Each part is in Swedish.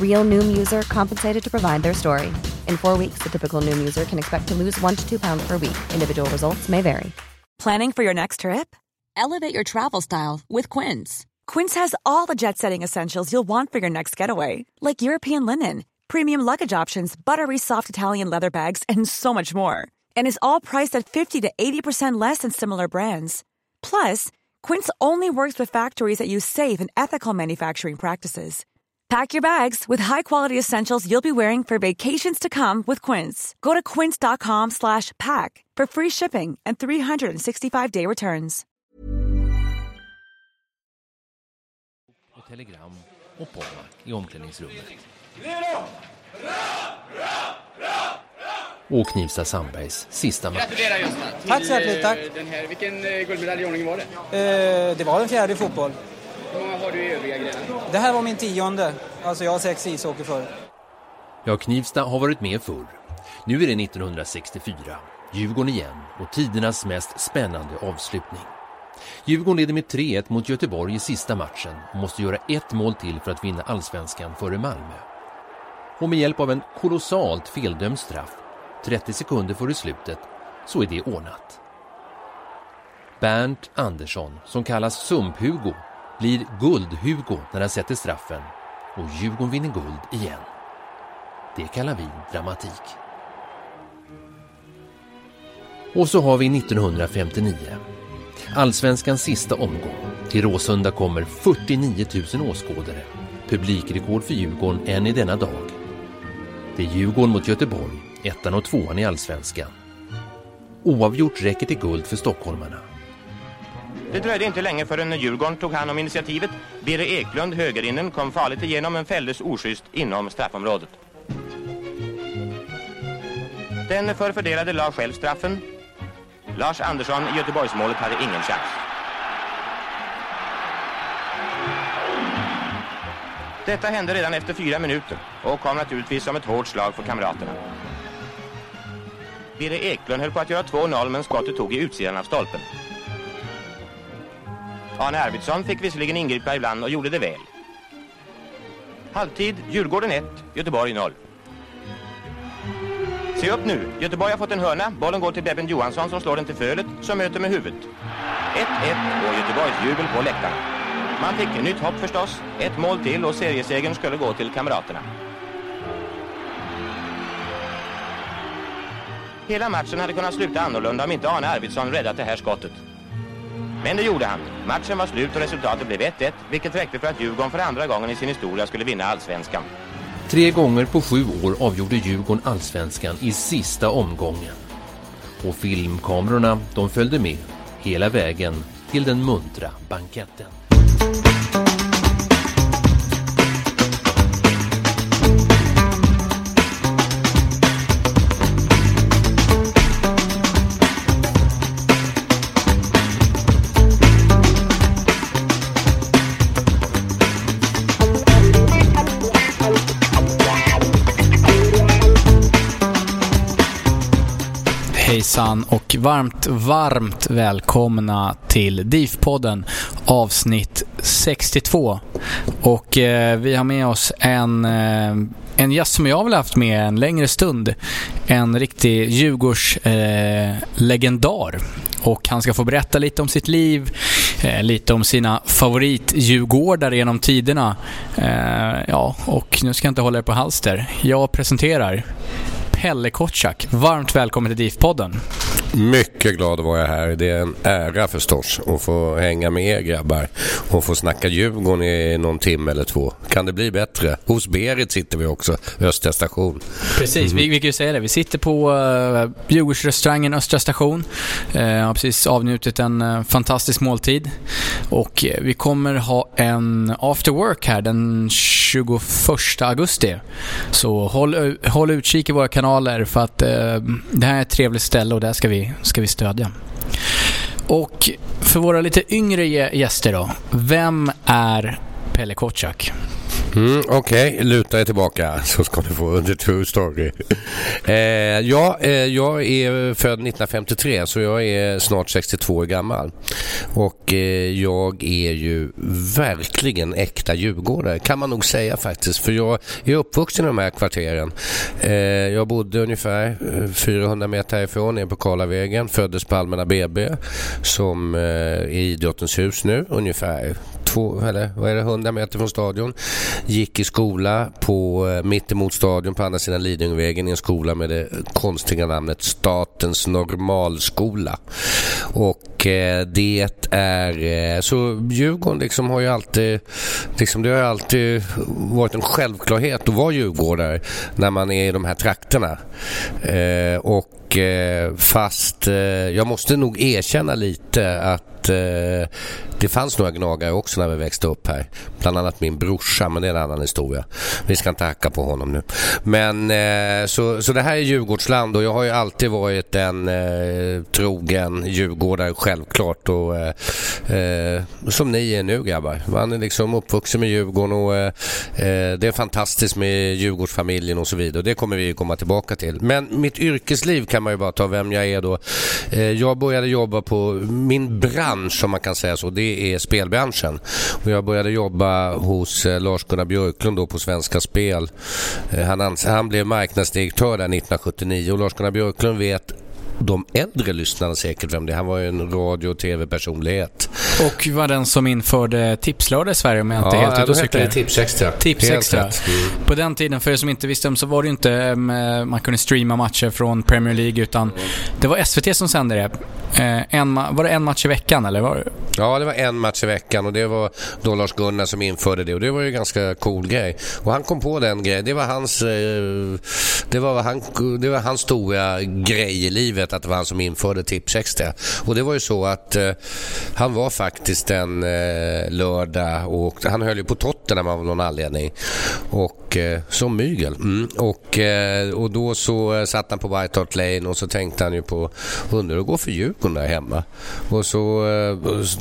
Real Noom user compensated to provide their story. In four weeks, the typical Noom user can expect to lose one to two pounds per week. Individual results may vary. Planning for your next trip? Elevate your travel style with Quince. Quince has all the jet setting essentials you'll want for your next getaway, like European linen, premium luggage options, buttery soft Italian leather bags, and so much more. And is all priced at 50 to 80% less than similar brands. Plus, Quince only works with factories that use safe and ethical manufacturing practices. Pack your bags with high-quality essentials you'll be wearing for vacations to come with Quince. Go to quince.com slash pack for free shipping and 365-day returns. Och telegram och Pommac i omklädningsrummet. Och Knivsta Sandbergs sista match. Gratulerar Gösta Tack så hjärtligt, tack. eh, Den här, vilken eh, guldmedalj i ordning var det? Eh, det var den fjärde i fotboll. Hur många har du i övriga grenar? Det här var min tionde. Alltså jag har sex ishockey för. Ja, Knivsta har varit med förr. Nu är det 1964. Djurgården igen och tidernas mest spännande avslutning. Djurgården leder med 3-1 mot Göteborg i sista matchen och måste göra ett mål till för att vinna allsvenskan före Malmö. Och med hjälp av en kolossalt feldömd straff, 30 sekunder före slutet, så är det ordnat. Bernt Andersson, som kallas Sump-Hugo, blir Guld-Hugo när han sätter straffen och Djurgården vinner guld igen. Det kallar vi dramatik. Och så har vi 1959. Allsvenskans sista omgång. Till Råsunda kommer 49 000 åskådare. Publikrekord för Djurgården än i denna dag. Det är Djurgården mot Göteborg, ettan och tvåan i Allsvenskan. Oavgjort räcker till guld för stockholmarna. Det dröjde inte länge förrän Djurgården tog hand om initiativet. Birre Eklund, högerinnen, kom farligt igenom men fälldes oschysst inom straffområdet. Den förfördelade la själv straffen. Lars Andersson i Göteborgsmålet hade ingen chans. Detta hände redan efter fyra minuter och kom naturligtvis som ett hårt slag för kamraterna. Birre Eklund höll på att göra 2-0 men skottet tog i utsidan av stolpen. Arne Arvidsson fick visserligen ingripa ibland och gjorde det väl. Halvtid, Djurgården 1, Göteborg 0. Se upp nu, Göteborg har fått en hörna. Bollen går till Bebben Johansson som slår den till Fölet som möter med huvudet. 1-1 och Göteborgs jubel på läktarna. Man fick nytt hopp förstås. Ett mål till och seriesegern skulle gå till kamraterna. Hela matchen hade kunnat sluta annorlunda om inte Arne Arvidsson räddat det här skottet. Men det gjorde han. Matchen var slut och resultatet blev 1-1, vilket räckte för att Djurgården för andra gången i sin historia skulle vinna allsvenskan. Tre gånger på sju år avgjorde Djurgården allsvenskan i sista omgången. Och filmkamerorna, de följde med hela vägen till den muntra banketten. Hejsan och varmt, varmt välkomna till DIF-podden avsnitt 62. Och eh, vi har med oss en, eh, en gäst som jag väl haft med en längre stund. En riktig Djurgårds-legendar. Eh, och han ska få berätta lite om sitt liv, eh, lite om sina favoritdjurgårdare genom tiderna. Eh, ja, och nu ska jag inte hålla er på halster. Jag presenterar Pelle Kotschack. Varmt välkommen till DIF-podden. Mycket glad att vara här. Det är en ära förstås att få hänga med er grabbar och få snacka Djurgården i någon timme eller två. Kan det bli bättre? Hos Berit sitter vi också, Östra station. Precis, vi, vi kan ju säga det. Vi sitter på uh, Djurgårdsrestaurangen Östra station. Uh, har precis avnjutit en uh, fantastisk måltid. Och uh, vi kommer ha en after work här den 21 augusti. Så håll, håll utkik i våra kanaler för att det här är ett trevligt ställe och där ska vi, ska vi stödja. Och för våra lite yngre gäster då. Vem är Pelle Kotschack? Mm, Okej, okay. luta er tillbaka så ska ni få under true story. eh, ja, eh, jag är född 1953 så jag är snart 62 år gammal. Och eh, jag är ju verkligen äkta djurgårdare kan man nog säga faktiskt. För jag är uppvuxen i de här kvarteren. Eh, jag bodde ungefär eh, 400 meter härifrån nere på Karlavägen. Föddes på Allmänna BB som eh, är Idrottens hus nu ungefär två, eller vad är det, 100 meter från stadion. Gick i skola på eh, mittemot stadion på andra sidan Lidingövägen i en skola med det konstiga namnet Statens normalskola. Och eh, det är eh, så Djurgården liksom har ju alltid liksom det har alltid varit en självklarhet att vara djurgårdare när man är i de här trakterna. Eh, och Eh, fast eh, jag måste nog erkänna lite att eh, det fanns några gnagare också när vi växte upp här. Bland annat min brorsa, men det är en annan historia. Vi ska inte hacka på honom nu. Men så, så det här är Djurgårdsland och jag har ju alltid varit en eh, trogen djurgårdare självklart. Och, eh, som ni är nu grabbar. Man är liksom uppvuxen med Djurgården och eh, det är fantastiskt med Djurgårdsfamiljen och så vidare. Det kommer vi komma tillbaka till. Men mitt yrkesliv kan kan man ju bara ta vem jag är då. Eh, jag började jobba på min bransch om man kan säga så. Det är spelbranschen. Och jag började jobba hos eh, Lars-Gunnar Björklund då på Svenska Spel. Eh, han, han blev marknadsdirektör där 1979 och Lars-Gunnar Björklund vet de äldre lyssnarna säkert vem det är. Han var ju en radio och tv-personlighet. Och var den som införde Tipslördag i Sverige om jag inte ja, helt ute och cyklar. Ja, Tips Extra. Tips Extra. Mm. På den tiden, för er som inte visste, så var det inte um, man kunde streama matcher från Premier League utan det var SVT som sände det. Uh, en, var det en match i veckan eller? Var det? Ja, det var en match i veckan och det var då Lars-Gunnar som införde det och det var ju en ganska cool grej. Och han kom på den grejen. Det var hans, uh, det var, han, det var hans stora grej i livet vet att det var han som införde Tipsextra. Och det var ju så att eh, han var faktiskt en eh, lördag och han höll ju på Tottenham av någon anledning. Och eh, som mygel. Mm. Och, eh, och då så eh, satt han på White Hart Lane och så tänkte han ju på undrar att gå för Djurgården där hemma. Och så eh,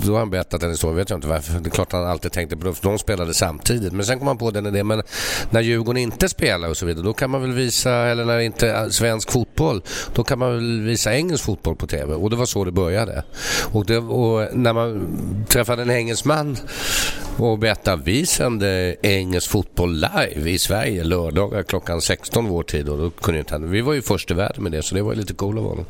då har han berättat den historien, vet jag inte varför. Det är klart han alltid tänkte på det, för de spelade samtidigt. Men sen kom han på den idén, men när Djurgården inte spelar och så vidare, då kan man väl visa, eller när det inte är svensk fotboll, då kan man väl visa visa engelsk fotboll på TV och det var så det började. Och, det, och när man träffade en engelsman och berättade vi sände engelsk fotboll live i Sverige lördagar klockan 16 vår tid och då kunde inte Vi var ju först i världen med det så det var lite coolt av honom.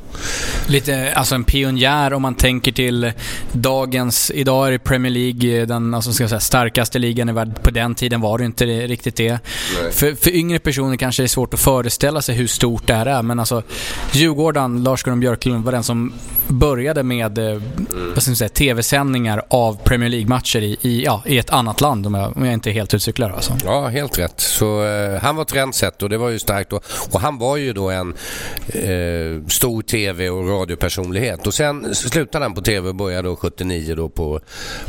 Lite, alltså en pionjär om man tänker till dagens, idag är det Premier League den alltså ska säga, starkaste ligan i världen. På den tiden var det inte riktigt det. För, för yngre personer kanske det är svårt att föreställa sig hur stort det här är men alltså Djurgården, Lars-Gunnar Björklund var den som började med mm. tv-sändningar av Premier League-matcher i, i, ja, i ett annat land om jag, om jag inte är helt utcyklar alltså. Ja, helt rätt. Så eh, han var trendset och det var ju starkt. Och, och han var ju då en eh, stor tv och radiopersonlighet. Och sen slutade han på tv och började då 79 då på,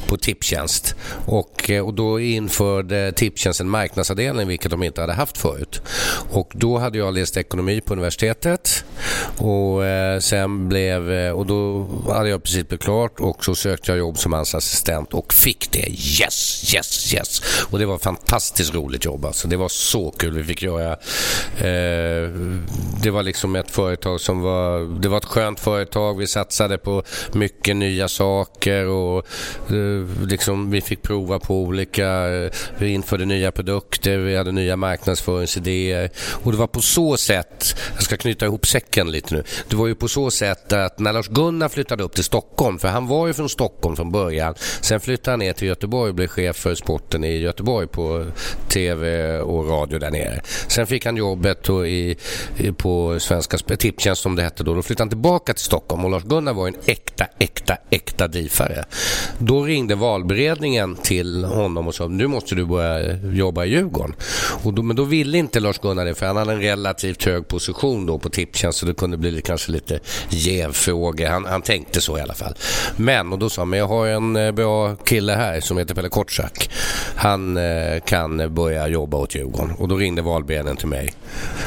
på Tipstjänst. Och, eh, och då införde Tipstjänst en marknadsavdelning vilket de inte hade haft förut. Och då hade jag läst ekonomi på universitetet och eh, Eh, sen blev, eh, och då hade jag precis blivit klart och så sökte jag jobb som hans assistent och fick det. Yes, yes, yes! Och det var ett fantastiskt roligt jobb alltså. Det var så kul. Vi fick göra... Eh, det var liksom ett företag som var... Det var ett skönt företag. Vi satsade på mycket nya saker och eh, liksom vi fick prova på olika... Eh, vi införde nya produkter, vi hade nya marknadsföringsidéer och det var på så sätt, jag ska knyta ihop säcken lite nu, det var ju på så sätt att när Lars-Gunnar flyttade upp till Stockholm, för han var ju från Stockholm från början, sen flyttade han ner till Göteborg och blev chef för sporten i Göteborg på TV och radio där nere. Sen fick han jobbet och i, på Svenska Tipstjänst som det hette då. Då flyttade han tillbaka till Stockholm och Lars-Gunnar var en äkta, äkta, äkta DIFare. Då ringde valberedningen till honom och sa nu måste du börja jobba i Djurgården. Och då, men då ville inte Lars-Gunnar det för han hade en relativt hög position då på Tipstjänst så det kunde bli kanske lite jävfrågor. Han, han tänkte så i alla fall. Men, och då sa han, men jag har en eh, bra kille här som heter Pelle Kortsak. Han eh, kan börja jobba åt Djurgården. Och då ringde valberedningen till mig.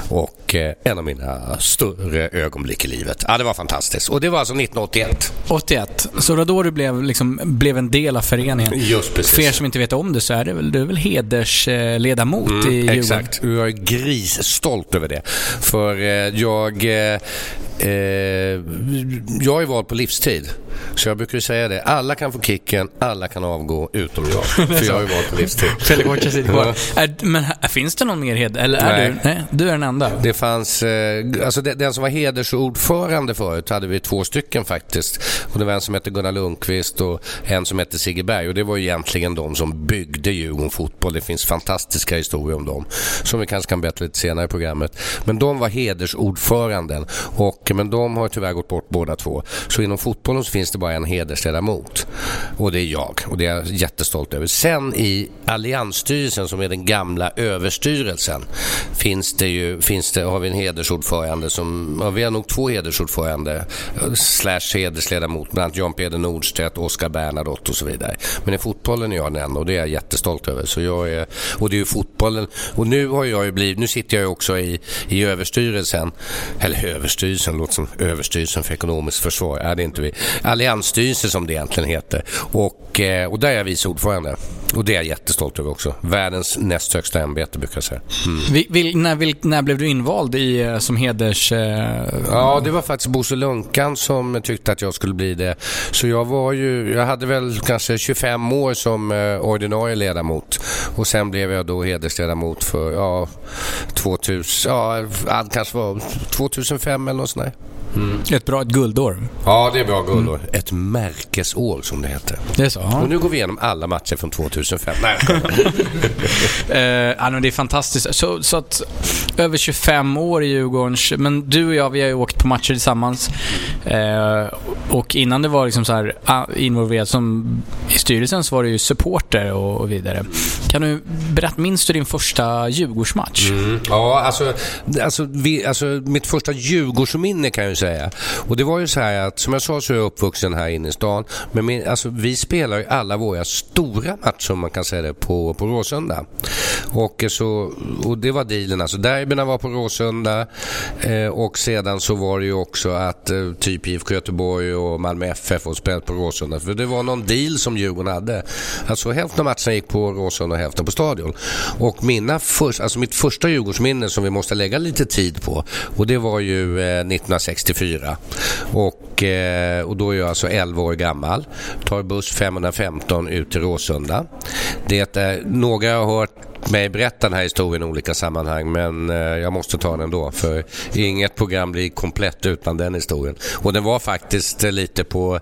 Och eh, en av mina större ögonblick i livet. Ja, det var fantastiskt. Och det var alltså 1981. 81. Så det var då du blev, liksom, blev en del av föreningen. Just precis. För er som inte vet om det så är det väl, du är väl hedersledamot i Djurgården? Mm, Exakt. Jag är grisstolt över det. För eh, jag... Eh, eh, jag är vald på livstid. Så jag brukar säga det. Alla kan få kicken, alla kan avgå utom jag. För jag är vald på livstid. Sitter kvar. Men finns det någon mer heder? Eller är Nej. du? Nej, du är den enda. Det fanns, eh, alltså den, som var hedersordförande förut hade vi två stycken faktiskt. Och det var en som hette Gunnar Lundqvist och en som hette Sigge Berg. Och det var egentligen de som byggde Djurgården fotboll. Det finns fantastiska historier om dem. Som vi kanske kan berätta lite senare i programmet. Men de var hedersordföranden. Och, men de har tyvärr gått bort båda två. Så inom fotbollen så finns det bara en hedersledamot. Och det är jag. Och det är jag jättestolt över. Sen i Alliansstyrelsen som är den gamla överstyrelsen finns det ju, finns det, har vi en hedersordförande som, ja, vi har nog två hedersordförande eh, slash hedersledamot, bland annat Jan Peder Nordstedt, Oskar Bernadotte och så vidare. Men i fotbollen är jag den enda och det är jag jättestolt över. Så jag är, och det är ju fotbollen, och nu har jag ju blivit, nu sitter jag ju också i, i överstyrelsen, eller överstyrelsen, låter som överstyrelsen för ekonomiskt försvar, är det inte vi. Alliansstyrelsen som det egentligen heter. Och, eh, och där är jag vice ordförande. Och det är jag jättestolt över också. Världens näst högsta ämbete brukar jag säga. Mm. Vi, vil, när, vil, när blev du invald i, eh, som heders... Eh, Ja, det var faktiskt Bosse Lunkan som tyckte att jag skulle bli det. Så jag var ju, jag hade väl kanske 25 år som eh, ordinarie ledamot. Och sen blev jag då hedersledamot för, ja, 2000, ja, kanske var 2005 eller något sånt där. Ett bra ett guldår. Ja, det är bra guldår. Ett märkesår som det heter. Det är så? Ja. Och nu går vi igenom alla matcher från 2005. Nej. Eh, det är fantastiskt. Så, så att över 25 år i Djurgårdens... Men du och jag, vi har ju åkt på matcher tillsammans. Eh, och innan det var liksom så här ah, involverad som i styrelsen så var du ju supporter och, och vidare. Kan du berätta, minns du din första Djurgårdsmatch? Mm. Ja, alltså, alltså, vi, alltså mitt första Djurgårdsminne kan jag ju säga. Och det var ju så här att, som jag sa så är jag uppvuxen här inne i stan. Men min, alltså, vi spelar ju alla våra stora matcher, om man kan säga det, på, på Råsunda. Och, så, och det var dealen. Alltså, derbyna var på Råsunda. Eh, och sedan så var det ju också att eh, typ IFK Göteborg och Malmö FF och spelat på Råsunda. För det var någon deal som Djurgården hade. Alltså hälften av matcherna gick på Råsunda och hälften på Stadion. Och mina först, alltså mitt första Djurgårdsminne som vi måste lägga lite tid på och det var ju eh, 94. Och, eh, och då är jag alltså 11 år gammal. Tar buss 515 ut till Råsunda. Det är, några har hört mig berätta den här historien i olika sammanhang men eh, jag måste ta den ändå för inget program blir komplett utan den historien. Och den var faktiskt eh, lite på,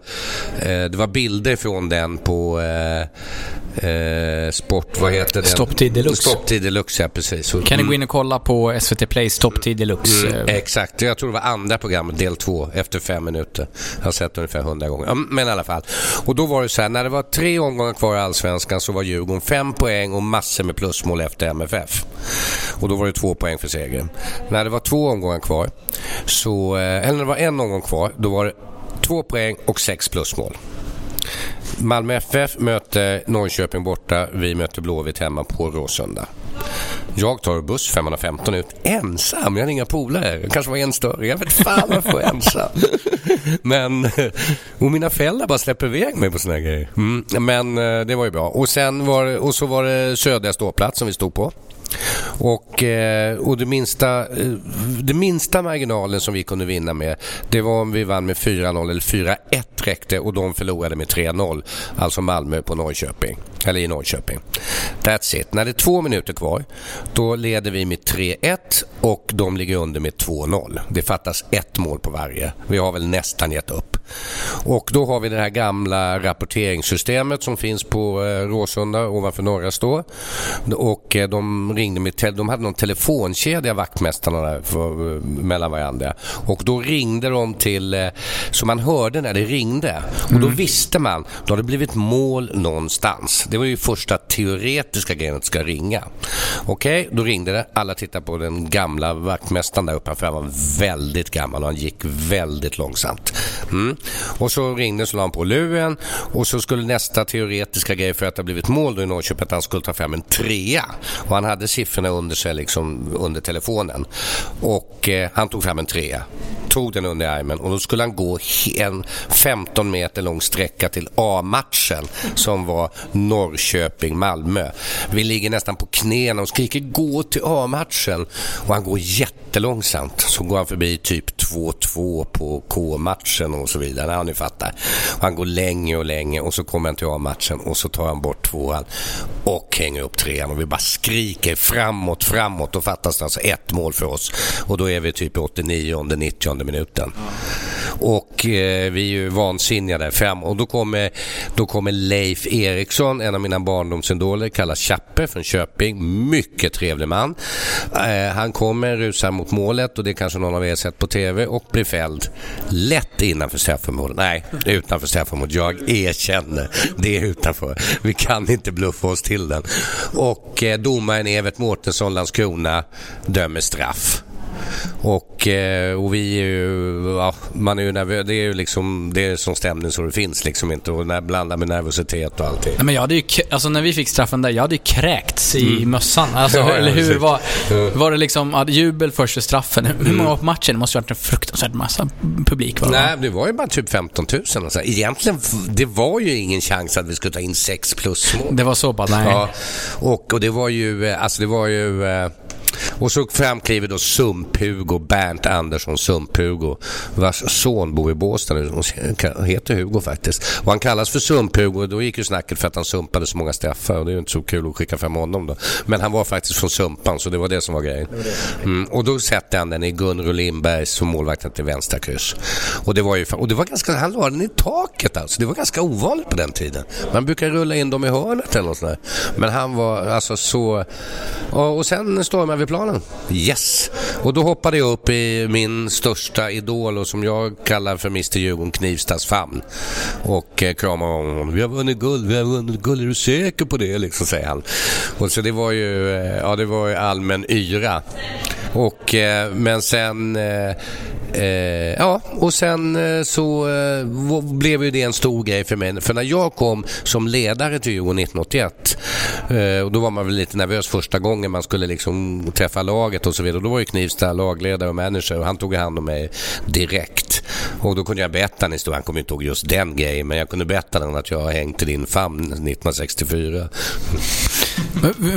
eh, det var bilder från den på Sport, vad heter den? Stopptid Deluxe. Stopptid Deluxe, ja precis. Kan ni gå in och kolla på SVT Plays Top 10 Deluxe? Mm, exakt, jag tror det var andra programmet, del två, efter fem minuter. Jag har sett det ungefär hundra gånger. Men i alla fall. Och då var det så här, när det var tre omgångar kvar i Allsvenskan så var Djurgården fem poäng och massor med mål efter MFF. Och då var det två poäng för seger. När det var två omgångar kvar, så, eh, eller när det var en omgång kvar, då var det två poäng och sex plusmål. Malmö FF möter Norrköping borta, vi möter Blåvitt hemma på Råsunda. Jag tar buss 515 ut ensam. Jag hade inga polare. Jag kanske var en större. Jag vet fan varför jag var ensam. Men, och mina föräldrar bara släpper iväg mig på såna här grejer. Mm. Men eh, det var ju bra. Och sen var och så var det Södra ståplats som vi stod på. Och, eh, och det, minsta, eh, det minsta marginalen som vi kunde vinna med det var om vi vann med 4-0 eller 4-1 räckte och de förlorade med 3-0. Alltså Malmö på Norrköping. Eller i Norrköping. That's it. När det är två minuter kvar då leder vi med 3-1 och de ligger under med 2-0. Det fattas ett mål på varje. Vi har väl nästan gett upp. Och då har vi det här gamla rapporteringssystemet som finns på eh, Råsunda ovanför Norra Stå. Och eh, de ringde med, de hade någon telefonkedja vaktmästarna för, eh, mellan varandra. Och då ringde de till, så man hörde när det ringde. Och då mm. visste man, då har det blivit mål någonstans. Det var ju första teoretiska grejen att det ska ringa. Okej, okay, då ringde det. Alla tittade på den gamla vaktmästaren där uppe för han var väldigt gammal och han gick väldigt långsamt. Mm. Och så ringde så la han på luren och så skulle nästa teoretiska grej för att det blivit mål då i Norrköping att han skulle ta fram en trea. Och han hade siffrorna under sig liksom under telefonen. Och eh, han tog fram en trea tog den under armen och då skulle han gå en 15 meter lång sträcka till A-matchen som var Norrköping-Malmö. Vi ligger nästan på knäna och skriker gå till A-matchen och han går jättelångsamt. Så går han förbi typ 2-2 på K-matchen och så vidare. Ja, ni fattar. Och han går länge och länge och så kommer han till A-matchen och så tar han bort tvåan och hänger upp trean och vi bara skriker framåt, framåt. Då fattas det alltså ett mål för oss och då är vi typ 89 90 minuten. Och eh, vi är ju vansinniga där fram och då kommer, då kommer Leif Eriksson, en av mina barndomsidoler, kallas Chappe från Köping. Mycket trevlig man. Eh, han kommer, rusar mot målet och det kanske någon av er sett på TV och blir fälld lätt innanför straffområdet. Nej, utanför straffområdet. Jag erkänner, det är utanför. Vi kan inte bluffa oss till den. Och eh, domaren Evert Mårtensson, Landskrona, dömer straff. Och, eh, och vi är ju, ja, man är ju nervös. Det är ju liksom, det är som stämning så det finns liksom inte. Och när, blanda med nervositet och allting. men jag hade ju, alltså när vi fick straffen där, jag hade ju kräkts i mm. mössan. Alltså, eller hur? Var, var det liksom, jubel först för straffen? Hur många var mm. på matchen? Det måste ju varit en fruktansvärt massa publik. Var det? Nej, det var ju bara typ 15 000. Alltså. Egentligen, det var ju ingen chans att vi skulle ta in 6 plus mål. Det var så pass? Nej. Ja, och, och det var ju, eh, alltså det var ju eh, och så framkliver då Sump-Hugo, Bernt Andersson Sump-Hugo, vars son bor i Båstad nu. Han heter Hugo faktiskt. Och han kallas för Sump-Hugo då gick ju snacket för att han sumpade så många straffar och det är ju inte så kul att skicka fram honom då. Men han var faktiskt från Sumpan så det var det som var grejen. Mm, och då sätter han den i Gunro Lindbergs som målvakten till vänstra kryss. Och det var ju, och det var ganska, han la den i taket alltså. Det var ganska ovanligt på den tiden. Man brukar rulla in dem i hörnet eller något sånt där. Men han var alltså så... Och, och sen står vid planen. Yes! Och då hoppade jag upp i min största idol och som jag kallar för Mr Djurgården Knivstas famn. Och eh, kramade honom. Vi har vunnit guld, vi har vunnit guld. Är du säker på det? Liksom säger han. Och så det var ju, eh, ja det var ju allmän yra. Och, eh, men sen eh, eh, ja, och sen eh, så eh, blev ju det en stor grej för mig. För när jag kom som ledare till Djurgården 1981 eh, och då var man väl lite nervös första gången man skulle liksom träffa laget och så vidare. Då var ju Knivsta lagledare och manager och han tog hand om mig direkt. Och då kunde jag berätta en historia. Han kommer inte ihåg just den grejen men jag kunde berätta den att jag har hängt i din famn 1964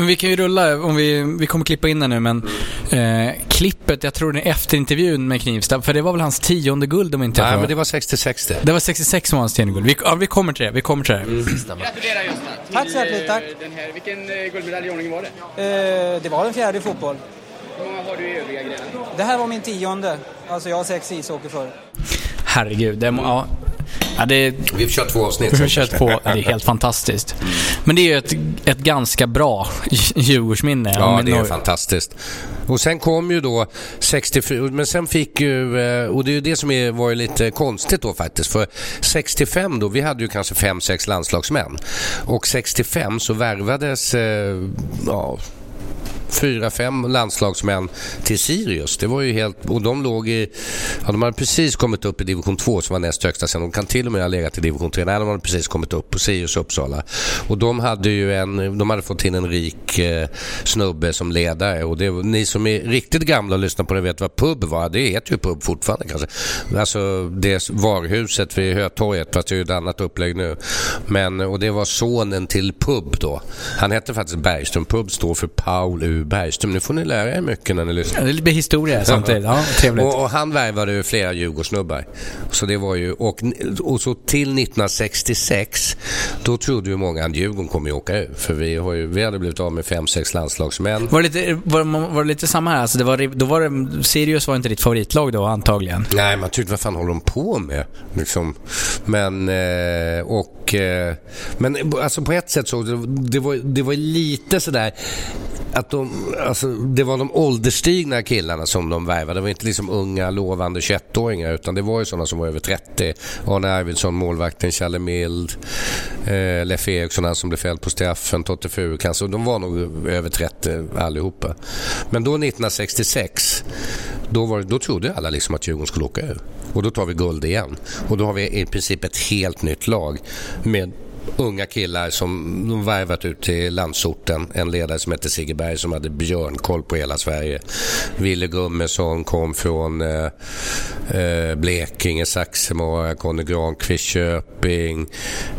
vi kan ju rulla, om vi, vi kommer klippa in det nu men eh, klippet, jag tror det är efter intervjun med Knivsta för det var väl hans tionde guld om inte jag Nej, men det var 66 det. Det var 66 som var hans tionde guld. Vi, ja, vi kommer till det, vi kommer till det. Mm. Gratulerar Gösta. Tack så hjärtligt, tack. Den här, vilken eh, guldmedalj i ordning var det? Eh, det var den fjärde i fotboll. Hur många har du i övriga grenar? Det här var min tionde. Alltså jag har sex ishockey för. Herregud, det, ja, Ja, det, vi köra två avsnitt. Vi köra två. Det är helt fantastiskt. Men det är ju ett, ett ganska bra Djurgårdsminne. Ja, det är fantastiskt. Och sen kom ju då 64, men sen fick ju, eh, och det är ju det som är, var lite konstigt då faktiskt. För 65 då, vi hade ju kanske 5-6 landslagsmän. Och 65 så värvades, eh, ja fyra, fem landslagsmän till Sirius. Det var ju helt, och de låg i, ja, de hade precis kommit upp i division 2 som var näst högsta sen. De kan till och med ha legat i division 3. Nej, de hade precis kommit upp på Sirius Uppsala. Och de hade ju en, de hade fått in en rik eh, snubbe som ledare och det, ni som är riktigt gamla och lyssnar på det vet vad pub var. Det heter ju pub fortfarande kanske. Alltså det varuhuset vid Hötorget fast det är ju ett annat upplägg nu. Men, och det var sonen till pub då. Han hette faktiskt Bergström. Pub står för Paul U U Bergström. Nu får ni lära er mycket när ni lyssnar. Det lite historia samtidigt. Ja, trevligt. Och, och han värvade ju flera Djurgårdssnubbar. Så det var ju, och, och så till 1966, då trodde ju många att Djurgården kommer att åka ur. För vi, har ju, vi hade blivit av med fem, sex landslagsmän. Var det lite, var, var det lite samma här? Alltså det var, då var det, Sirius var inte ditt favoritlag då antagligen? Nej, man tyckte vad fan håller de på med? Liksom. Men, eh, och, eh, men alltså på ett sätt så, det var, det var lite sådär att de, alltså, det var de ålderstigna killarna som de värvade. Det var inte liksom unga lovande 21-åringar utan det var ju sådana som var över 30. Arne Arvidsson, målvakten, Challe Mild, eh, Leif Eriksson han som blev fälld på straffen, Totte Furukans. De var nog över 30 allihopa. Men då 1966 då, var, då trodde alla liksom att Djurgården skulle åka ur. Och då tar vi guld igen. Och då har vi i princip ett helt nytt lag med unga killar som de värvat ut till landsorten. En ledare som hette Sigge Berg som hade björnkoll på hela Sverige. Ville Gummesson kom från eh, eh, Blekinge, Saxemara, Conny Granqvist, Köping,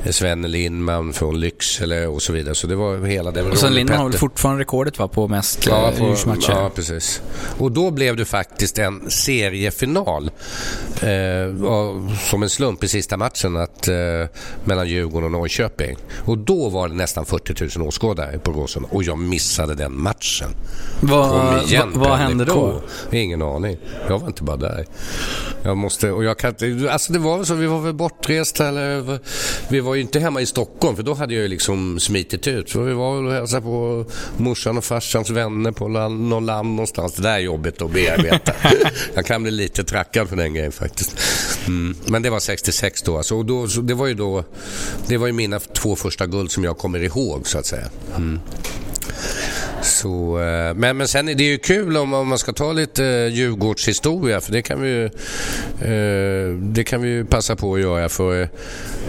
Svenne Lindman från Lycksele och så vidare. Så det var hela den Och sen Lindman har väl fortfarande rekordet va, på mest ja, eh, på, ja, precis. Och då blev det faktiskt en seriefinal eh, som en slump i sista matchen att, eh, mellan Djurgården och Norrköping Norrköping. Och då var det nästan 40 000 åskådare på Råsunda och jag missade den matchen. Vad, igen, vad, vad hände då? Ingen aning. Jag var inte bara där. Jag måste, och jag kan alltså det var så, vi var väl bortresta eller vi var ju inte hemma i Stockholm för då hade jag ju liksom smitit ut. Så vi var väl och hälsade på morsan och farsans vänner på land, någon land någonstans. Det där är jobbigt att bearbeta. jag kan bli lite trackad för den grejen faktiskt. Mm. Men det var 66 då alltså. Och då, det var ju då, det var ju mina två första guld som jag kommer ihåg så att säga. Mm. Så, eh, men, men sen är det ju kul om, om man ska ta lite eh, Djurgårdshistoria för det kan vi ju, eh, det kan vi ju passa på att göra för,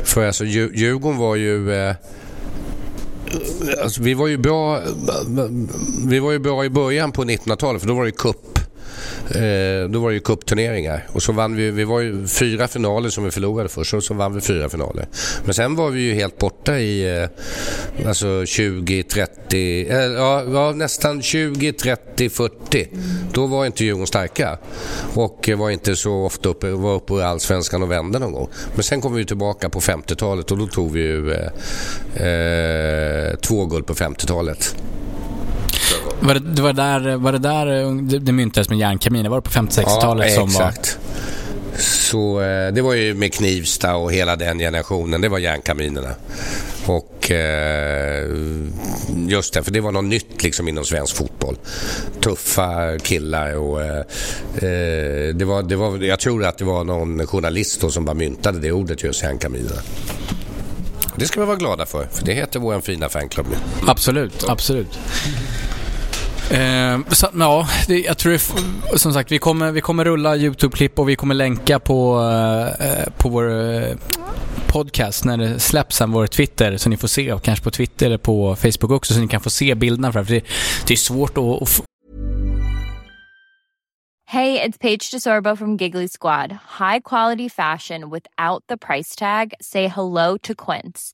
för alltså Djurgården var ju eh, Alltså, vi var ju bra eh, Vi var ju bra i början på 1900-talet för då var det cup Eh, då var det ju cupturneringar och så vann vi, vi var ju fyra finaler som vi förlorade först och så vann vi fyra finaler. Men sen var vi ju helt borta i eh, alltså 20, 30, eh, ja, ja, nästan 20, 30, 40. Då var inte Djurgården starka och var inte så ofta uppe, var uppe i Allsvenskan och vände någon gång. Men sen kom vi tillbaka på 50-talet och då tog vi ju eh, eh två guld på 50-talet. Var det, det, var där, var det där det, det myntades med järnkaminer? Var det på 50-60-talet ja, som exakt. var... Så eh, det var ju med Knivsta och hela den generationen. Det var järnkaminerna. Och eh, just det, för det var något nytt liksom inom svensk fotboll. Tuffa killar och eh, eh det var, det var, jag tror att det var någon journalist då som bara myntade det ordet just järnkaminerna. Det ska vi vara glada för, för det heter vår fina fanklubb nu. Absolut, absolut. Eh, så, ja, det, jag tror det, som sagt vi kommer, vi kommer rulla YouTube-klipp och vi kommer länka på, eh, eh, på vår eh, podcast när det släpps sen, vår Twitter, så ni får se och kanske på Twitter eller på Facebook också så ni kan få se bilderna för det, det är svårt att, att Hey, it's Paige DeSorbo from Giggly Squad. High quality fashion without the price tag. Say hello to Quince.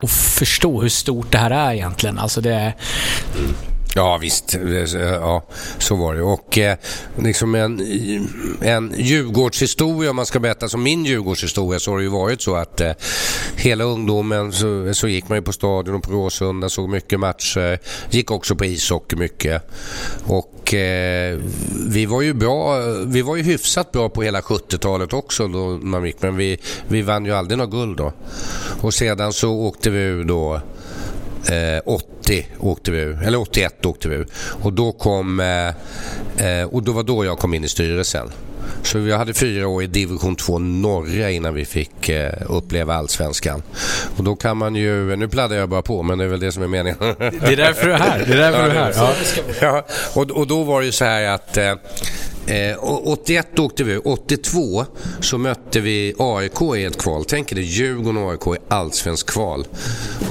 Och förstå hur stort det här är egentligen. Alltså det. Ja visst, ja, så var det. Och eh, liksom en, en Djurgårdshistoria, om man ska berätta som min Djurgårdshistoria, så har det ju varit så att eh, hela ungdomen så, så gick man ju på stadion och på Råsunda, såg mycket matcher, gick också på ishockey mycket. Och eh, vi var ju bra, vi var ju hyfsat bra på hela 70-talet också då man gick, men vi, vi vann ju aldrig något guld då. Och sedan så åkte vi ur då Eh, 80 åkte vi ur, eller 81 åkte vi ur. Och då kom, eh, eh, och då var då jag kom in i styrelsen. Så vi hade fyra år i division 2 norra innan vi fick eh, uppleva allsvenskan. Och då kan man ju, nu pladdar jag bara på men det är väl det som är meningen. Det är därför du är här. Det är därför du är här. Ja. Ja, och, och då var det ju så här att eh, Eh, 81 åkte vi 82 så mötte vi AIK i ett kval. Tänk er det, Djurgården och AIK i allsvensk kval.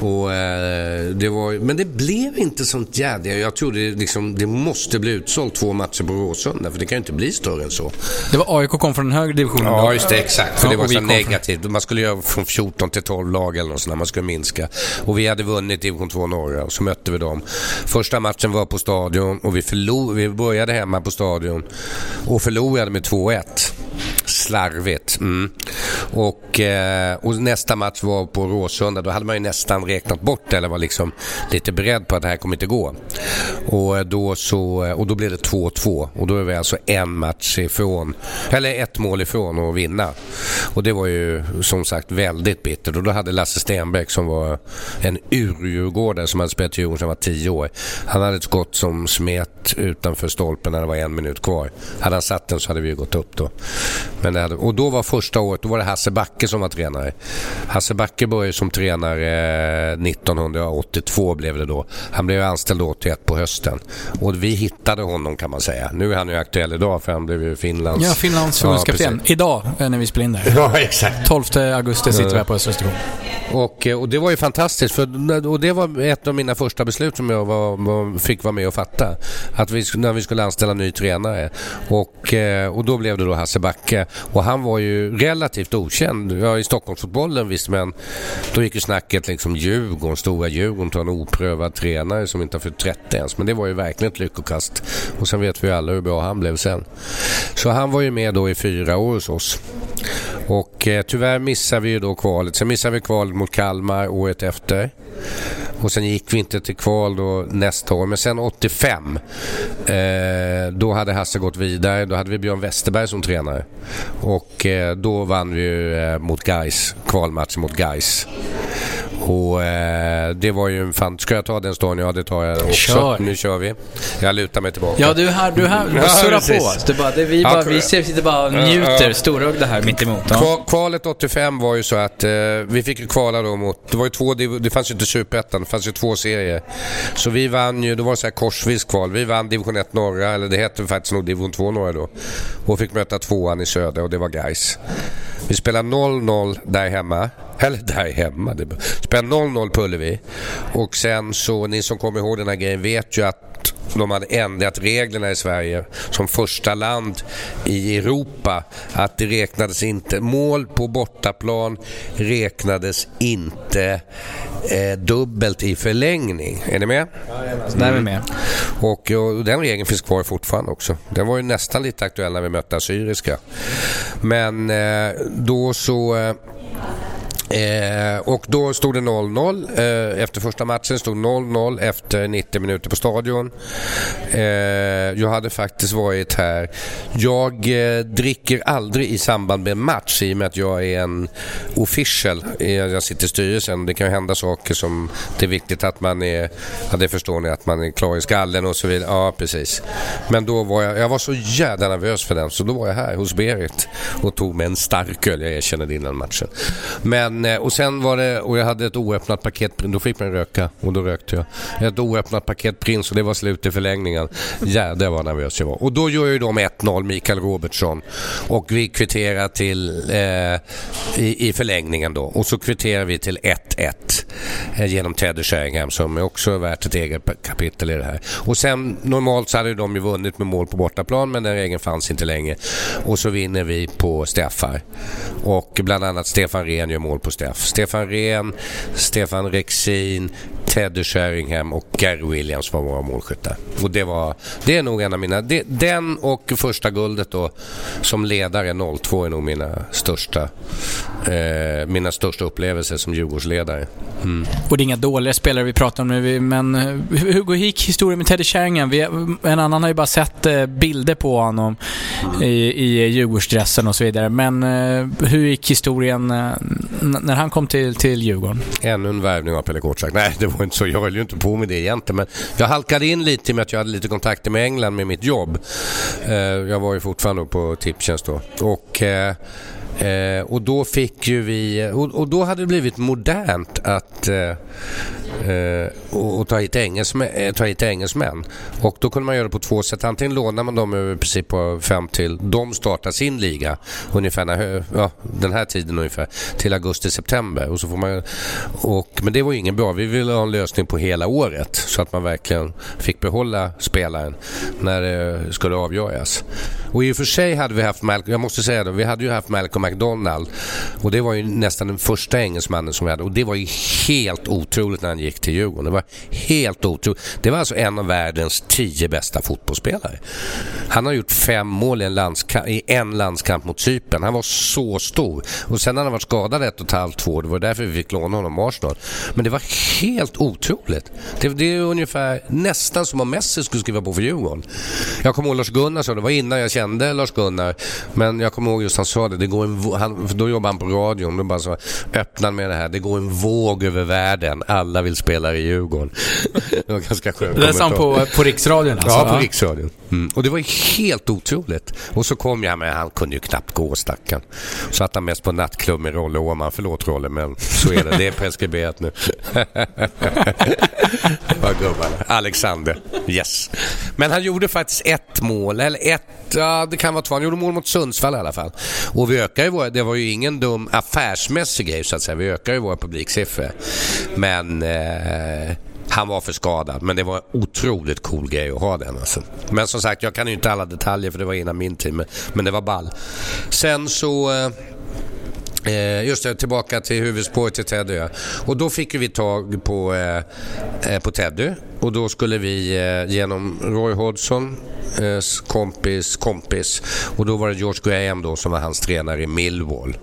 Och, eh, det var, men det blev inte sånt jädra... Jag trodde liksom, det måste bli utsålt två matcher på Råsunda för det kan ju inte bli större än så. Det var AIK kom från den högre divisionen Ja, då? just det. Exakt. För Ja, det var så från- negativt. Man skulle göra från 14 till 12 lag eller något sånt där. Man skulle minska. Och vi hade vunnit division 2 norra och så mötte vi dem. Första matchen var på stadion och vi, förlor- vi började hemma på stadion och förlorade med 2-1. Slarvigt. Mm. Och, eh, och nästa match var på Råsunda. Då hade man ju nästan räknat bort det, eller var liksom lite beredd på att det här kommer inte gå. Och eh, då, så, och då blev det 2-2 och då är vi alltså en match ifrån, eller ett mål ifrån att vinna. Och det var ju som sagt väldigt bittert. Och då hade Lasse Stenbeck som var en urdjurgårdare som hade spelat i Djurgården sedan han var 10 år. Han hade ett skott som smet utanför stolpen när det var en minut kvar. Hade han satt den så hade vi ju gått upp då. Men det hade, och då var första året, då var det Hasse Backe som var tränare. Hasse Backe började som tränare eh, 1982 blev det då. Han blev anställd 81 på hösten. Och vi hittade honom kan man säga. Nu är han ju aktuell idag för han blev ju Finlands... Ja, Finlands förbundskapten. precis. Idag eh, när vi spelar in det. Ja, exakt. 12 augusti sitter vi här på Östra. Och, eh, och det var ju fantastiskt för, och det var ett av mina första beslut som jag var, fick vara med och fatta. Att vi, när vi skulle anställa ny tränare. Och, eh, och då blev det då Hasse Backe. Och han var ju relativt okänd. Ja, i Stockholmsfotbollen visst men då gick ju snacket liksom Djurgården, stora Djurgården tar en oprövad tränare som inte har fyllt 30 ens. Men det var ju verkligen ett lyckokast. Och sen vet vi ju alla hur bra han blev sen. Så han var ju med då i fyra år hos oss. Och eh, tyvärr missade vi ju då kvalet. Sen missade vi kvalet mot Kalmar året efter. Och sen gick vi inte till kval då nästa år. Men sen 85, eh, då hade Hasse gått vidare. Då hade vi Björn Westerberg som tränare. Och eh, då vann vi ju eh, mot Gais Kvalmatch mot Gais. Och eh, det var ju en fan... Ska jag ta den storyn? Ja, det tar jag också. Kör. Nu kör vi. Jag lutar mig tillbaka. Ja, du är här. Du är här. Du Ja, surrar precis. på. Det bara, det, vi, Ja, bara, tror vi sitter bara och Ja, njuter ja. storögda här mitt emot. Ja. Kval- Kvalet 85 var ju så att eh, vi fick ju kvala då mot, det var ju två, div- det fanns ju inte superettan, det fanns ju två serier. Så vi vann ju, då var det så här korsvis kval. Vi vann division 1 norra, eller det hette faktiskt nog division 2 norra då. Och fick möta tvåan i söder och det var Gais. Vi spelade 0-0 där hemma. Eller där hemma. Spelade 0-0 på Ullevi. Och sen så, ni som kommer ihåg den här grejen vet ju att de hade ändrat reglerna i Sverige som första land i Europa. Att det räknades inte, mål på bortaplan räknades inte eh, dubbelt i förlängning. Är ni med? Där är med. Och, och den regeln finns kvar fortfarande också. Den var ju nästan lite aktuell när vi mötte Assyriska. Men eh, då så... Eh, Eh, och då stod det 0-0 eh, efter första matchen. stod 0-0 efter 90 minuter på stadion. Eh, jag hade faktiskt varit här. Jag eh, dricker aldrig i samband med match i och med att jag är en official. Eh, Jag sitter i styrelsen. Det kan ju hända saker som det är viktigt att man är, ja det förstår ni, att man är klar i skallen och så vidare. Ja, precis. Men då var jag, jag var så jävla nervös för den så då var jag här hos Berit och tog med en stark öl. Jag erkänner det innan matchen. Men men, eh, och sen var det, och jag hade ett oöppnat paket, då fick man röka och då rökte jag. Ett oöppnat paket Prins och det var slut i förlängningen. Jädrar vad nervös jag var. Och då gör ju de 1-0, Mikael Robertsson. Och vi kvitterar till, eh, i, i förlängningen då. Och så kvitterar vi till 1-1 eh, genom Teddy Sheringham som är också värt ett eget kapitel i det här. Och sen normalt så hade de ju vunnit med mål på bortaplan men den regeln fanns inte längre. Och så vinner vi på straffar. Och bland annat Stefan Rehn gör mål på Steff. Stefan Rehn, Stefan Rexin, Teddy Sheringham och Gary Williams var våra målskyttar. Och det, var, det är nog en av mina... Det, den och första guldet då som ledare 02 är nog mina största, eh, mina största upplevelser som Djurgårdsledare. Mm. Och det är inga dåliga spelare vi pratar om nu, men eh, hur gick historien med Teddy Sheringham? Vi, en annan har ju bara sett eh, bilder på honom i, i Djurgårdsdressen och så vidare. Men eh, hur gick historien när han kom till, till Djurgården? Ännu en värvning av Pelle Kortsak. Nej, det var var inte så. Jag höll ju inte på med det egentligen. Men jag halkade in lite med att jag hade lite kontakter med England med mitt jobb. Eh, jag var ju fortfarande på Tipstjänst då. Och eh, Eh, och då fick ju vi, och, och, då hade det blivit modernt att eh, eh, och, och ta, hit engelsmän, eh, ta hit engelsmän. Och då kunde man göra det på två sätt. Antingen lånar man dem över princip på fem till, de startar sin liga ungefär när, ja, den här tiden ungefär, till augusti-september. Och så får man, och, men det var ju ingen bra. Vi ville ha en lösning på hela året så att man verkligen fick behålla spelaren när det skulle avgöras. Och i och för sig hade vi haft Malcolm, jag måste säga det, vi hade ju haft Malcolm McDonald och det var ju nästan den första engelsmannen som vi hade och det var ju helt otroligt när han gick till Djurgården. Det var helt otroligt. Det var alltså en av världens tio bästa fotbollsspelare. Han har gjort fem mål i en, landskamp, i en landskamp mot Cypern. Han var så stor. Och sen har han varit skadad ett och ett halvt, två år. Det var därför vi fick låna honom Arsenal. Men det var helt otroligt. Det, det är ungefär nästan som om Messi skulle skriva på för Djurgården. Jag kommer ihåg Lars Gunnar sa det var innan jag kände Lars Gunnar. Men jag kommer ihåg just han sa det. det går en, han, då jobbade han på radion. Då bara så öppnade med det här. Det går en våg över världen. Alla vill spela i Djurgården. det var ganska skönt. Det sa han på, på Riksradion alltså? Ja, på Riksradion. Mm. Och det var helt otroligt. Och så kom jag med, han kunde ju knappt gå stackaren. Så att han mest på nattklubb med Rolle Åhman. Förlåt Rolle, men så är det. Det är preskriberat nu. Vad gubbarna. Alexander. Yes. Men han gjorde faktiskt ett mål, eller ett, ja det kan vara två. Han gjorde mål mot Sundsvall i alla fall. Och vi ökar ju våra, det var ju ingen dum affärsmässig grej så att säga. Vi ökar ju våra publiksiffror. Men eh, han var för skadad, men det var en otroligt cool grej att ha den. Alltså. Men som sagt, jag kan ju inte alla detaljer för det var innan min tid, men det var ball. Sen så... Eh, Eh, just det, tillbaka till huvudspåret till Teddy. Och då fick vi tag på, eh, eh på Teddy och då skulle vi eh, genom Roy Hodgson Eh, kompis kompis. Och då var det George Graham då som var hans tränare i Millwall.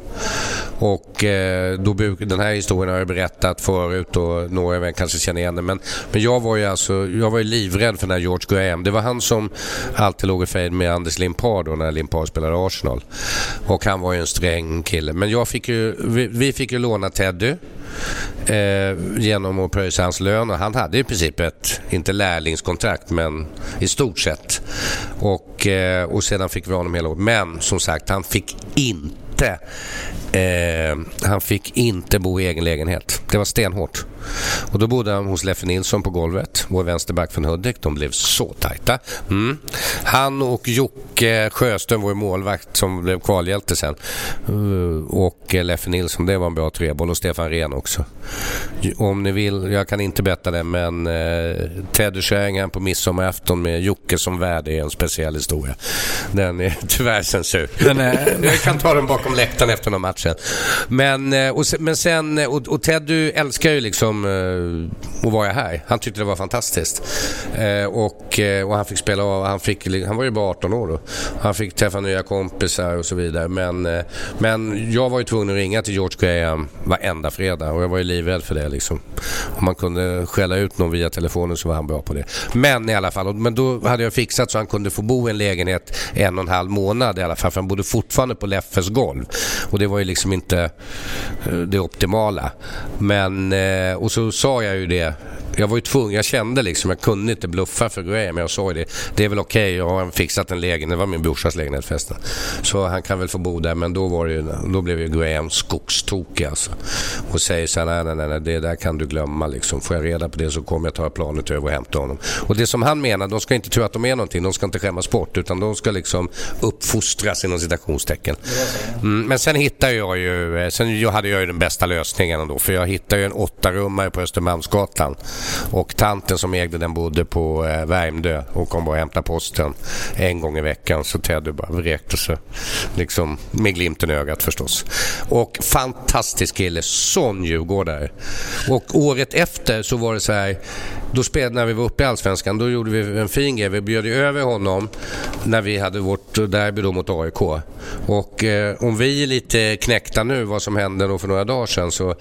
Och eh, då den här historien har jag berättat förut och några av er kanske känner igen den. Men, men jag var ju alltså, jag var ju livrädd för den här George Graham. Det var han som alltid låg i fejd med Anders Limpar då när Limpar spelade Arsenal. Och han var ju en sträng kille. Men jag fick ju, vi, vi fick ju låna Teddy eh, genom att pröjsa hans lön. Och han hade i princip ett, inte lärlingskontrakt, men i stort sett. Och, eh, och sedan fick vi honom hela året. Men som sagt, han fick inte Eh, han fick inte bo i egen lägenhet. Det var stenhårt. Och då bodde han hos Leffe Nilsson på golvet, vår vänsterback från Hudik. De blev så tajta. Mm. Han och Jocke Sjöström, vår målvakt som blev kvalhjälte sen. Uh, och Leffe Nilsson, det var en bra treboll. Och Stefan Rehn också. Om ni vill, jag kan inte berätta det, men uh, Teddy Sheringham på midsommarafton med Jocke som värd är en speciell historia. Den är tyvärr censur. Den är... jag kan ta den bakom läktaren efter någon match sen. Men, eh, och, men sen, eh, och, och Teddy älskar ju liksom eh, att vara här. Han tyckte det var fantastiskt. Och, och han fick spela av, han, fick, han var ju bara 18 år då. Han fick träffa nya kompisar och så vidare. Men, men jag var ju tvungen att ringa till George Graham varenda fredag och jag var ju livrädd för det liksom. Om man kunde skälla ut någon via telefonen så var han bra på det. Men i alla fall, men då hade jag fixat så han kunde få bo i en lägenhet en och en halv månad i alla fall. För han bodde fortfarande på Leffes golv. Och det var ju liksom inte eh, det optimala. Men, eh, och så sa jag ju det jag var ju tvungen, jag kände liksom, jag kunde inte bluffa för Graham. Men jag sa ju det, det är väl okej, okay, jag har fixat en lägenhet, det var min brorsas lägenhet förresten. Så han kan väl få bo där, men då, var det ju, då blev ju Graham skogstokig alltså. Och säger så här, nej, nej, nej, det där kan du glömma liksom. Får jag reda på det så kommer jag ta planet över och hämta honom. Och det som han menar, de ska inte tro att de är någonting, de ska inte skämmas bort, utan de ska liksom uppfostras inom citationstecken. Mm, men sen hittade jag ju, eh, sen hade jag ju den bästa lösningen ändå, för jag hittade ju en åttarummare på Östermalmsgatan. Och tanten som ägde den bodde på eh, Värmdö och kom bara och hämtade posten en gång i veckan. Så Teddy bara vräkte sig. Liksom med glimten i ögat förstås. Och fantastisk kille, sån djurgårdare. Och året efter så var det så här, då spelade, när vi var uppe i Allsvenskan, då gjorde vi en fin grej. Vi bjöd över honom när vi hade vårt derby då mot AIK. Och eh, om vi är lite knäckta nu vad som hände då för några dagar sedan så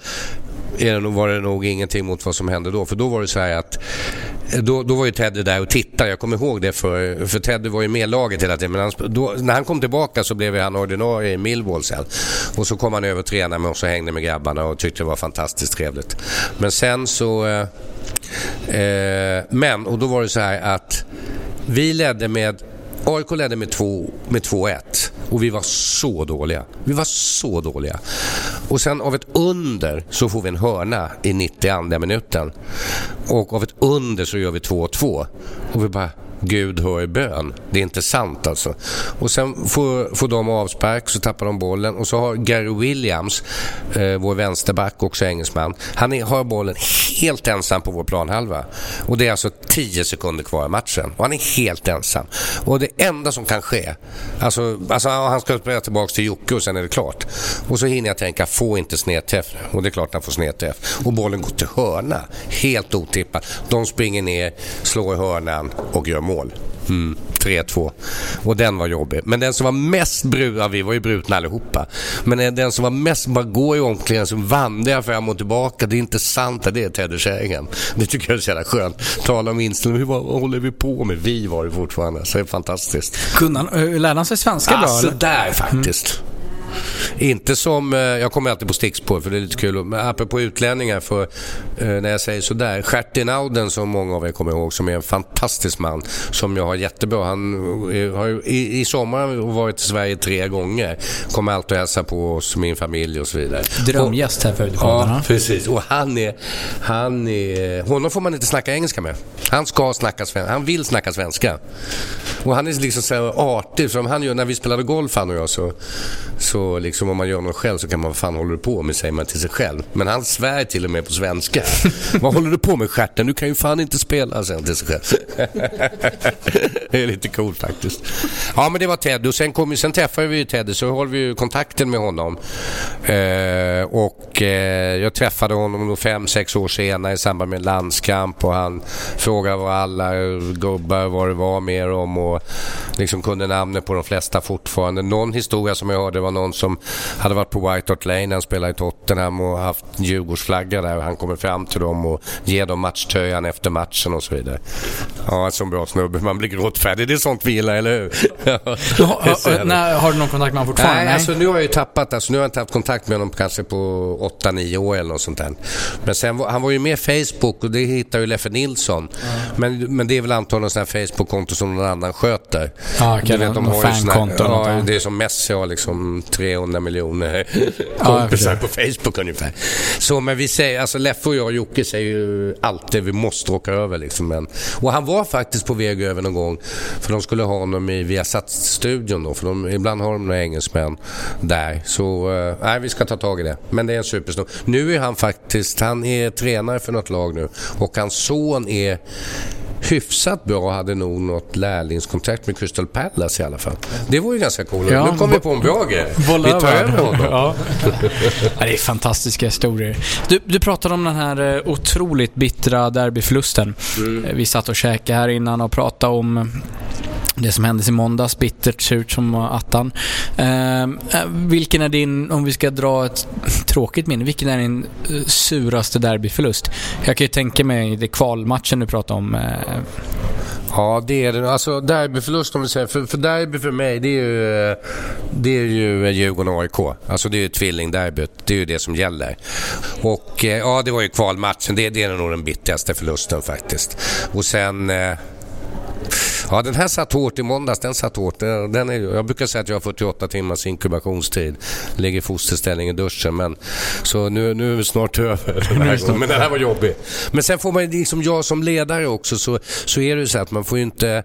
det var det nog ingenting mot vad som hände då. För då var det så här att då, då var ju Teddy där och tittade. Jag kommer ihåg det för, för Teddy var ju med laget hela tiden. Men han, då, när han kom tillbaka så blev han ordinarie i Millwall sen. Och så kom han över och tränade med oss och hängde med grabbarna och tyckte det var fantastiskt trevligt. Men sen så... Eh, eh, men, och då var det så här att vi ledde med AIK ledde med 2-1 med och vi var så dåliga. Vi var så dåliga. Och sen av ett under så får vi en hörna i 92 minuten. Och av ett under så gör vi 2-2. Och vi bara, Gud hör bön. Det är inte sant alltså. Och sen får, får de avspark, så tappar de bollen och så har Gary Williams, eh, vår vänsterback, också engelsman, han är, har bollen helt ensam på vår planhalva. Och det är alltså 10 sekunder kvar i matchen och han är helt ensam. Och det enda som kan ske, alltså, alltså han ska spela tillbaka till Jocke och sen är det klart. Och så hinner jag tänka, få inte snedträff. Och det är klart han får snedträff. Och bollen går till hörna. Helt otippat. De springer ner, slår i hörnan och gör mål. Mm, 3-2. Och den var jobbig. Men den som var mest bruten, vi var ju brutna allihopa. Men den som var mest, bara gå i omklädningsrummet, vandrar fram och tillbaka. Det är inte sant, det är Sheringham. Det tycker jag är så jävla skönt. Tala om inställning, vad håller vi på med? Vi var det fortfarande. Så det är fantastiskt. Kunde han, eh, lärde han sig svenska bra? Alltså där faktiskt. Mm. Inte som, eh, jag kommer alltid på stickspår för det är lite kul, men apropå utlänningar för eh, när jag säger sådär. Stjärtin Auden som många av er kommer ihåg som är en fantastisk man som jag har jättebra. Han har i, i sommar varit i Sverige tre gånger. Kommer alltid och hälsa på oss, min familj och så vidare. Drömgäst här förut Ja, precis. Och han är, han är, honom får man inte snacka engelska med. Han ska snacka svenska, han vill snacka svenska. Och han är liksom så artig, som han gör när vi spelade golf han och jag så, så liksom om man gör något själv så kan man, vad fan håller du på med, säger man till sig själv. Men han svär till och med på svenska. vad håller du på med stjärten? Du kan ju fan inte spela, säger han till sig själv. det är lite coolt faktiskt. Ja, men det var Ted och sen, kom, sen träffade vi ju Ted så höll vi ju kontakten med honom. Eh, och eh, jag träffade honom då fem, sex år senare i samband med en landskamp och han frågade vad alla gubbar, vad det var med dem och liksom kunde namnet på de flesta fortfarande. Någon historia som jag hörde var någon som hade varit på White Hart Lane, han spelade i Tottenham och haft Djurgårdsflagga där han kommer fram till dem och ger dem matchtröjan efter matchen och så vidare. Ja, en sån bra snubbe. Man blir gråtfärdig. Det är sånt vi gillar, eller hur? du, har, nej, har du någon kontakt med honom fortfarande? Nej, alltså nu har jag ju tappat. Alltså, nu har jag inte haft kontakt med honom kanske på 8-9 år eller något sånt där. Men sen, han var ju med Facebook och det hittar ju Leffe Nilsson. Mm. Men, men det är väl antagligen sådana Facebook-konto som någon annan sköter. Ja, okay, vet, de har fankonto. Ja, det är som Messi har liksom 300 miljoner kompisar ja, på Facebook ungefär. Så men vi säger, alltså Leffe och jag och Jocke säger ju alltid vi måste åka över liksom. Men, och han var faktiskt på väg över någon gång för de skulle ha honom i Viasat-studion då. För de, ibland har de några engelsmän där. Så uh, nej, vi ska ta tag i det. Men det är en supersnubbe. Nu är han faktiskt, han är tränare för något lag nu och hans son är hyfsat bra hade nog något lärlingskontrakt med Crystal Palace i alla fall. Det vore ju ganska coolt. Ja, nu kom vi på en bra grej. Vi tar över honom. Ja. det är fantastiska historier. Du, du pratade om den här eh, otroligt bittra derbyförlusten. Mm. Eh, vi satt och käkade här innan och pratade om det som hände i måndags, bittert, surt som attan. Ehm, eh, vilken är din, om vi ska dra ett tråkigt minne, vilken är din eh, suraste derbyförlust? Jag kan ju tänka mig det kvalmatchen du pratade om. Eh. Ja, det är det. Alltså derbyförlust om vi säger. För, för derby för mig, det är ju, eh, det är ju Djurgården-AIK. Alltså det är ju tvillingderbyt. Det är ju det som gäller. Och eh, ja, det var ju kvalmatchen. Det, det är nog den bittraste förlusten faktiskt. Och sen... Eh, Ja, den här satt hårt i måndags. Den satt hårt. Den är, jag brukar säga att jag har 48 timmars inkubationstid. Ligger i fosterställning i duschen. Men, så nu, nu är vi snart över den här gången. Men den här var jobbig. Men sen får man liksom, jag som ledare också, så, så är det ju så att man får ju inte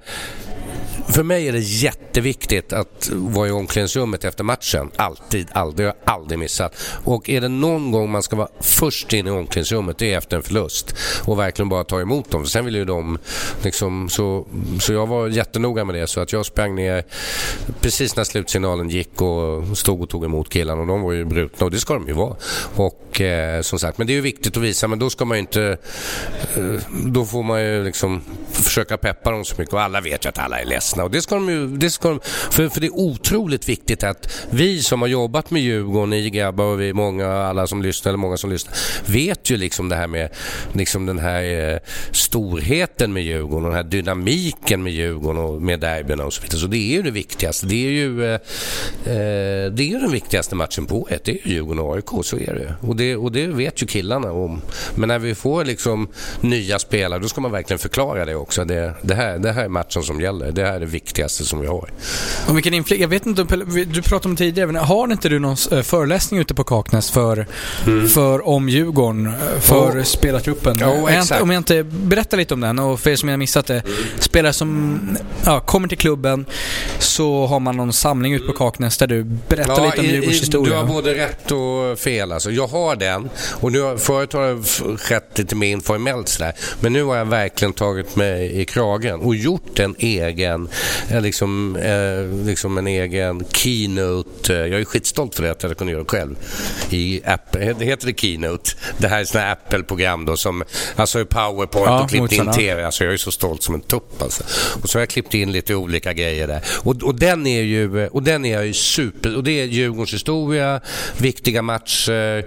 för mig är det jätteviktigt att vara i omklädningsrummet efter matchen. Alltid, aldrig. Jag har aldrig missat. Och är det någon gång man ska vara först in i omklädningsrummet, det är efter en förlust. Och verkligen bara ta emot dem. För sen vill ju de liksom, så, så jag var jättenoga med det. Så att jag sprang ner precis när slutsignalen gick och stod och tog emot killarna. Och de var ju brutna och det ska de ju vara. Och eh, som sagt, men det är ju viktigt att visa. Men då ska man ju inte... Eh, då får man ju liksom försöka peppa dem så mycket. Och alla vet ju att alla är ledsna. Och det ska de ju, det ska de, för, för det är otroligt viktigt att vi som har jobbat med Djurgården, ni grabbar och vi många, alla som lyssnar, eller många som lyssnar, vet ju liksom det här med liksom den här eh, storheten med Djurgården och den här dynamiken med Djurgården och med derbyna och så vidare. Så det är ju det viktigaste. Det är ju, eh, eh det är ju den viktigaste matchen på ett. Det är ju Djurgården och AIK, så är det. Och det. Och det vet ju killarna om. Men när vi får liksom nya spelare, då ska man verkligen förklara det också. Det, det, här, det här är matchen som gäller. Det här är det viktigaste som vi har. Och vilken inflyg, jag vet inte, du pratade om tidigare, men har inte du någon eh, föreläsning ute på Kaknäs för, mm. för om Djurgården, eh, för oh. spelartruppen? Exakt. Om jag inte berättar lite om den och för er som har missat det. Spelare som ja, kommer till klubben så har man någon samling ute på Kaknäs där du berättar ja, lite om Djurgårdens historia. Du har både rätt och fel alltså. Jag har den och nu förut har det skett lite mer informellt sådär. Men nu har jag verkligen tagit mig i kragen och gjort en egen liksom, eh, liksom en egen keynote. Jag är skitstolt för det att jag kunde göra det själv. I Apple, det heter det keynote? Det här är sådana Apple-program då som, alltså powerpoint ja, och klippt in TV. Alltså jag är så stolt som en tupp alltså. Och så har jag klippt in lite olika grejer där. Och, och den är ju, och den är ju super, och det är Djurgårdens historia, viktiga matcher,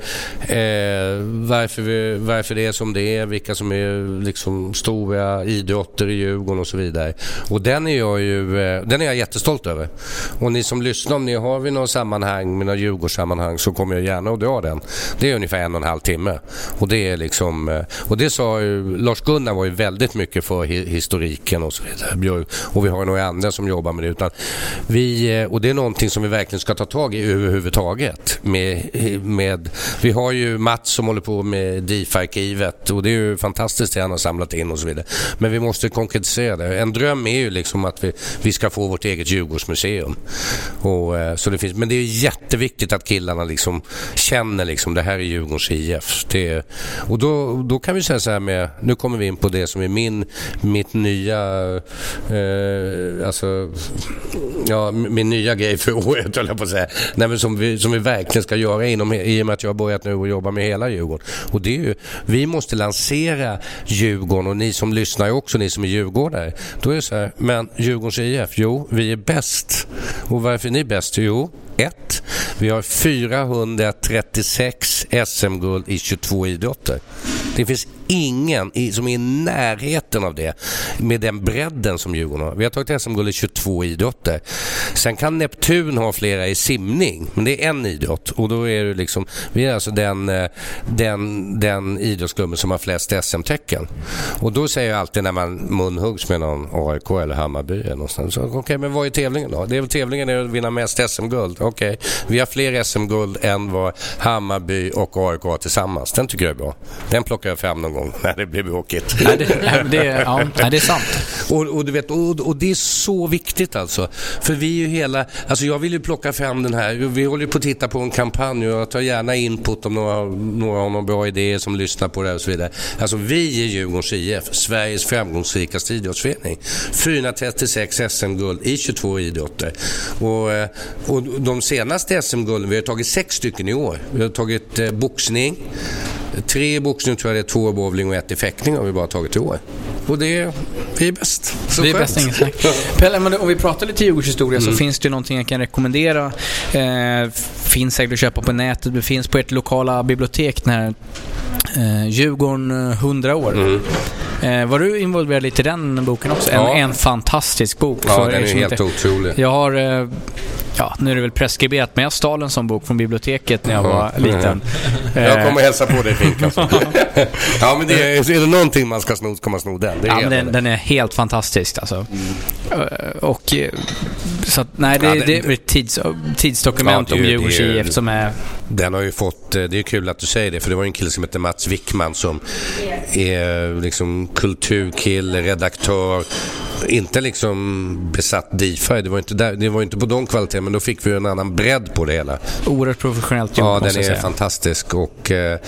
eh, varför, vi, varför det är som det är, vilka som är liksom stora idrotter i Djurgården och så vidare. Och den är jag ju, eh, den är jag jättestolt över. Och ni som lyssnar, om ni har vid något sammanhang, med något Djurgårdssammanhang så kommer jag gärna att dra den. Det är ungefär en och en halv timme. Och det är liksom, eh, och det sa ju, Lars-Gunnar var ju väldigt mycket för historiken och så vidare. Och vi har några andra som jobbar med det. Utan vi, eh, och det är någonting som vi verkligen ska ta tag i överhuvudtaget. Med, med, vi har ju Mats som håller på med DIF-arkivet och det är ju fantastiskt det han har samlat in och så vidare. Men vi måste konkretisera det. En dröm är ju liksom att vi, vi ska få vårt eget Djurgårdsmuseum. Och, eh, så det finns, men det är jätteviktigt att killarna liksom känner liksom det här är Djurgårdens IF. Det, och då, då kan vi säga så här med, nu kommer vi in på det som är min, mitt nya, eh, alltså, ja, min nya grej för året höll jag på att säga. Nej, men som, vi, som vi verkligen ska göra inom, i och med att jag har börjat nu och jobba med hela Djurgården. Och det är ju, vi måste lansera Djurgården och ni som lyssnar också, ni som är djurgårdare. Då är det så här, men Djurgårdens IF? Jo, vi är bäst. Och varför är ni bäst? Jo, 1. Vi har 436 SM-guld i 22 idrotter. Det finns ingen som är i närheten av det med den bredden som Djurgården har. Vi har tagit SM-guld i 22 idrotter. Sen kan Neptun ha flera i simning, men det är en idrott och då är det liksom, vi är alltså den, eh, den, den idrottsklubben som har flest SM-tecken. Och då säger jag alltid när man munhuggs med någon AIK eller Hammarby eller någonstans, okej okay, men vad är tävlingen då? Det är väl tävlingen är att vinna mest SM-guld. Okej, okay. vi har fler SM-guld än vad Hammarby och AIK har tillsammans. Den tycker jag är bra. Den plockar jag fram någon gång när det blir bråkigt. Nej, det, det, ja, det är sant. Och, och, du vet, och, och, det är så viktigt alltså. För vi är ju hela... Alltså jag vill ju plocka fram den här. Vi håller ju på att titta på en kampanj och jag tar gärna input om några, några har några bra idéer som lyssnar på det och så vidare. Alltså vi är Djurgårdens IF, Sveriges framgångsrikaste idrottsförening. 436 SM-guld i 22 idrotter. Och, eh, och de senaste SM-gulden, vi har tagit sex stycken i år. Vi har tagit eh, boxning, Tre i boxning tror jag det är, två i bowling och ett i fäktning har vi bara tagit i år. Och det, vi är bäst. Så vi är bäst, inget snack. Pelle, om vi pratar lite Djurgårdshistoria mm. så finns det ju någonting jag kan rekommendera. Eh, finns säkert att köpa på nätet. Det finns på ert lokala bibliotek den här eh, Djurgården 100 år. Mm. Eh, var du involverad lite i den boken också? En, Ja. en fantastisk bok. Ja, för den är helt inte- otrolig. Jag har, eh, ja nu är det väl preskriberat, men jag stal en sån bok från biblioteket när jag var Ja. liten. Jag Eh, kommer hälsa på dig Fink alltså. Ja men det är, är det någonting man ska sno ska man sno den. Ja, den, den är helt fantastisk alltså. Eh, Och eh, så att, nej, det, Ja, den- det är ett tids, tidsdokument Ja, det om ju- Djurgårdens ju- IF som är... Den har ju fått, eh, det är kul att du säger det, för det var ju en kille som heter Mats Wickman som är liksom kulturkille, redaktör, inte liksom besatt DeFi. Det var inte, där, det var inte på de kvaliteterna, men då fick vi en annan bredd på det hela. Oerhört professionellt gjort Ja, den är säga. fantastisk. Och, eh,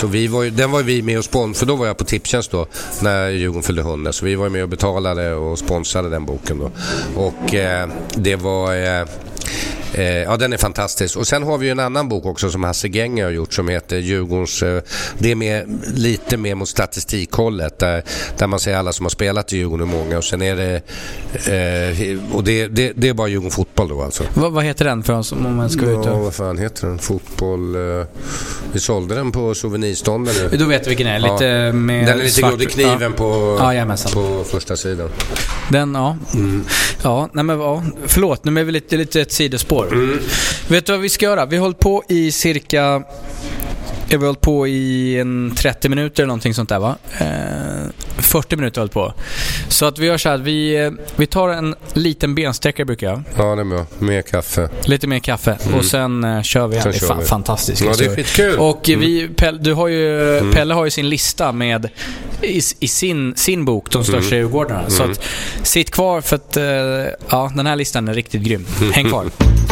så vi var den var vi med och sponsrade, för då var jag på Tipstjänst då, när Djurgården fyllde 100. Så vi var med och betalade och sponsrade den boken då. Och eh, det var... Eh, ja, den är fantastisk. Och sen har vi ju en annan bok också som Hasse Genger har gjort som heter Djurgårdens... Eh, det är mer, lite mer mot statistikhållet där, där man säger alla som har spelat i Djurgården hur många och sen är det... Eh, och det, det, det är bara Djurgården Fotboll då alltså. Vad, vad heter den för oss om man ska ut Ja, och... vad fan heter den? Fotboll... Vi sålde den på souvenirstånden nu. Då vet vi vilken det är. Lite Ja. med Den är lite svart- kniven ja. på, Ja, på första sidan. Den, ja. Mm. Ja, nej men ja. Förlåt, nu är vi lite, lite ett sidospår. Mm. Vet du vad vi ska göra? Vi har hållit på i cirka... Vi har hållit på i en 30 minuter eller någonting sånt där va? Eh, 40 minuter har vi hållit på. Så att vi gör så här att vi, eh, vi tar en liten bensträckare brukar jag. Ja, det är bra. Mer kaffe. Lite mer kaffe Mm. och sen eh, kör vi. Sen Det är vi. fantastiskt. Ja, det är skitkul. Och eh, Mm. vi, Pelle, du har ju, Mm. Pelle har ju sin lista med i, i sin, sin bok, De största Mm. Djurgårdarna. Så Mm. att, sitt kvar för att eh, ja, den här listan är riktigt grym. Mm. Häng kvar.